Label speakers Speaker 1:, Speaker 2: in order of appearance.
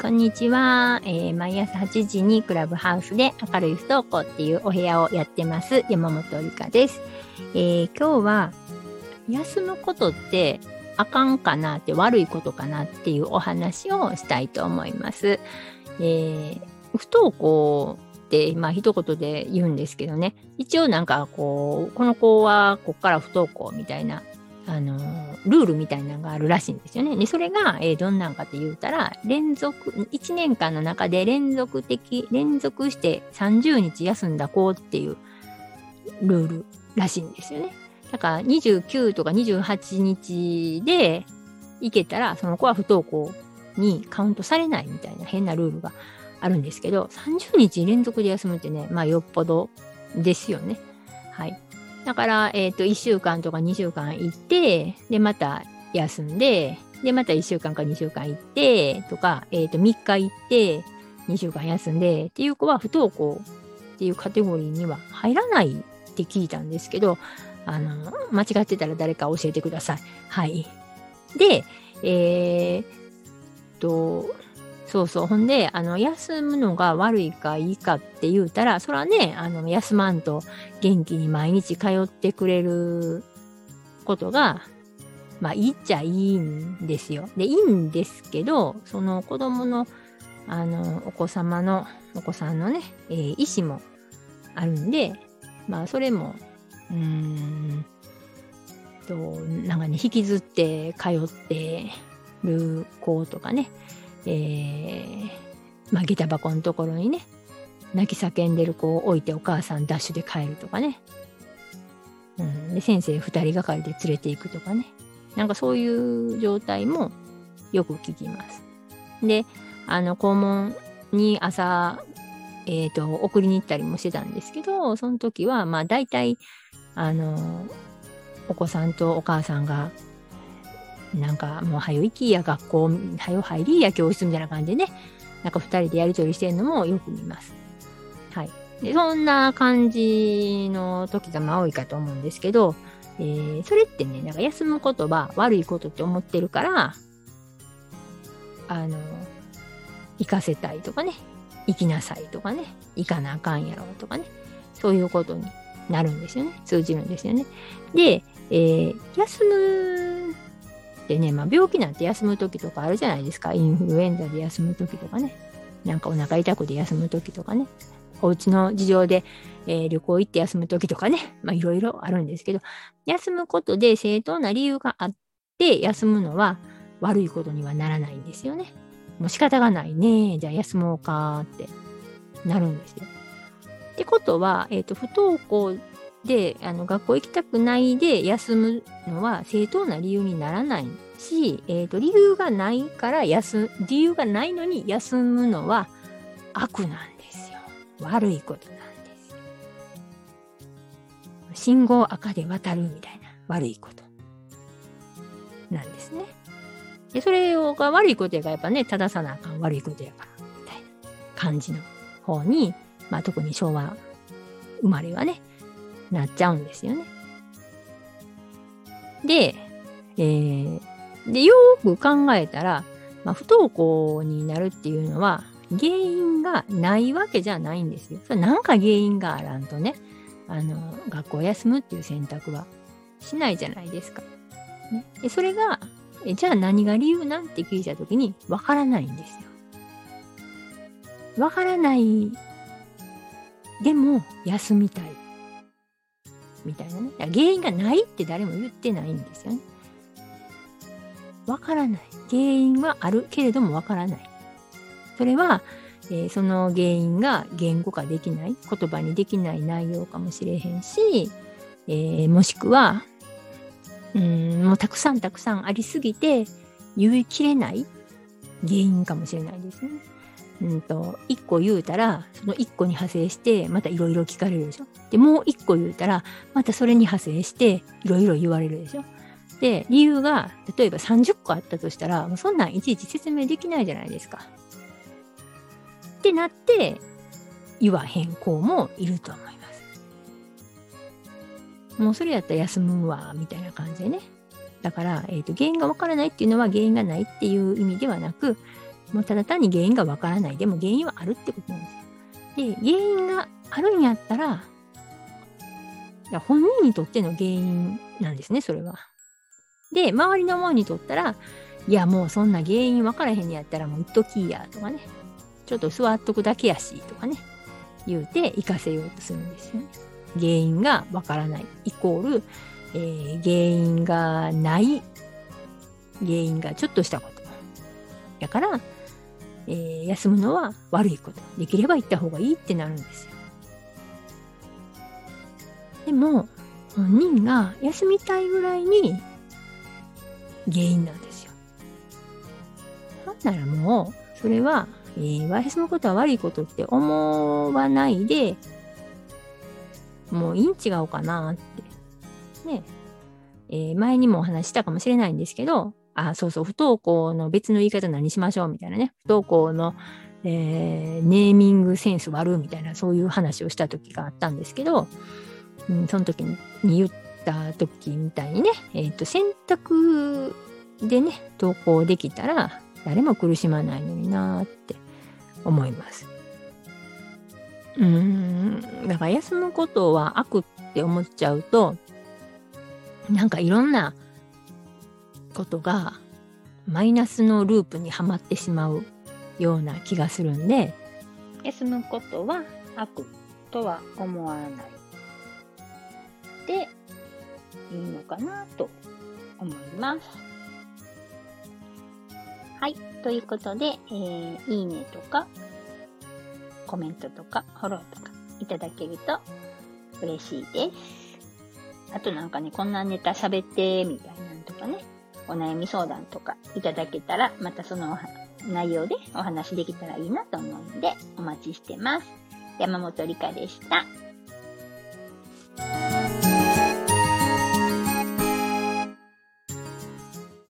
Speaker 1: こんにちは。えー毎朝8時にクラブハウスで明るい不登校っていうお部屋をやってます山本理香です。えー今日は休むことってあかんかなって悪いことかなっていうお話をしたいと思います。えー不登校ってまあ一言で言うんですけどね一応なんかこうこの子はこっから不登校みたいなあのルールみたいなのがあるらしいんですよね。でそれが、えーどんなんかって言うたら連続1年間の中で連続的連続して30日休んだ子っていうルールらしいんですよね。だから29とか28日で行けたらその子は不登校にカウントされないみたいな変なルールがあるんですけど30日連続で休むってねまあよっぽどですよね。はい。だから、えっ、と、1週間とか2週間行って、で、また休んで、で、また1週間か2週間行って、とか、えっ、と、3日行って、2週間休んで、っていう子は不登校っていうカテゴリーには入らないって聞いたんですけど、あの、間違ってたら誰か教えてください。はい。で、えーっと、そうそう。ほんで、あの、休むのが悪いかいいかって言うたら、それはね、あの、休まんと元気に毎日通ってくれることが、まあ、いいっちゃいいんですよ。で、いいんですけど、その子供の、あの、お子様の、お子さんのね、えー意思もあるんで、まあ、それも、うーん、と、なんかね、引きずって通ってる子とかね、えー、まあ、下駄箱のところにね、泣き叫んでる子を置いてお母さんダッシュで帰るとかね。うん、で先生2人がかりで連れて行くとかね。なんかそういう状態もよく聞きます。で、あの、校門に朝、えっ、と、送りに行ったりもしてたんですけど、その時は、まあ大体、あの、お子さんとお母さんが、なんかもう、はよ行きや学校、はよ入りや教室みたいな感じでね、なんか2人でやり取りしてるのもよく見ます。はい。で、そんな感じの時がまあ多いかと思うんですけど、えーそれってね、なんか休むことは悪いことって思ってるから、あの、行かせたいとかね、行きなさいとかね、行かなあかんやろとかね、そういうことになるんですよね。通じるんですよね。で、えー休むってね、まあ、病気なんて休む時とかあるじゃないですか。インフルエンザで休む時とかね。なんかお腹痛くて休む時とかね。お家の事情で、えー旅行行って休む時とかね。まあいろいろあるんですけど、休むことで正当な理由があって休むのは悪いことにはならないんですよね。もう仕方がないね。じゃあ休もうかってなるんですよ。ってことは、えっ、と、不登校であの学校行きたくないで休むのは正当な理由にならないし、えー、と理由がないから休理由がないのに休むのは悪なんですよ。悪いことなんですよ。信号赤で渡るみたいな悪いことなんですね。でそれが悪いことやからやっぱね正さなあかん悪いことやからみたいな感じの方に、まあ、特に昭和生まれはねなっちゃうんですよね。で、えーで、よーく考えたら、まあ、不登校になるっていうのは、原因がないわけじゃないんですよ。それなんか原因があらんとね、あの、学校休むっていう選択はしないじゃないですか。ね、でそれが、えじゃあ何が理由なんて聞いたときに、わからないんですよ。わからない。でも、休みたい。みたいなね。原因がないって誰も言ってないんですよね。わからない。原因はあるけれどもわからない。それは、えーその原因が言語化できない、言葉にできない内容かもしれへんし、えーもしくは、うん、もうたくさんたくさんありすぎて言い切れない原因かもしれないですね。うんと、一個言うたら、その一個に派生して、またいろいろ聞かれるでしょ。で、もう一個言うたら、またそれに派生して、いろいろ言われるでしょ。で、理由が、例えば30個あったとしたら、もうそんなんいちいち説明できないじゃないですか。ってなって、言わへん子もいると思います。もうそれやったら休むわ、みたいな感じでね。だから、えーと原因がわからないっていうのは原因がないっていう意味ではなく、もうただ単に原因がわからない。でも原因はあるってことなんですよ。で、原因があるんやったら、いや本人にとっての原因なんですね、それは。で、周りの者にとったら、いや、もうそんな原因分からへんやったらもう言っときや、とかね。ちょっと座っとくだけやし、とかね。言うて行かせようとするんですよね。原因が分からない。イコール、えー、原因がない原因がちょっとしたこと。だから、えー、休むのは悪いこと。できれば行った方がいいってなるんですよ。でも、本人が休みたいぐらいに原因なんですよ。ほんならもう、それは、えー、休むことは悪いことって思わないで、もういいん違うかなって。ね。えー、前にもお話したかもしれないんですけど、あ、そうそう、不登校の別の言い方何しましょうみたいなね。不登校の、えー、ネーミングセンス悪みたいな、そういう話をした時があったんですけど、うん、その時に言った時みたいにね、えっ、ー、と、選択でね、投稿できたら、誰も苦しまないのになーって思います。うーん、だから休むことは悪って思っちゃうと、なんかいろんなことがマイナスのループにはまってしまうような気がするんで、休むことは悪とは思わないでいいのかなと思います。はい。ということで、えー、いいねとか、コメントとか、フォローとかいただけると嬉しいです。あとなんかね、こんなネタ喋って、みたいなのとかね、お悩み相談とかいただけたら、またその内容でお話できたらいいなと思うんで、お待ちしてます。山本理香でした。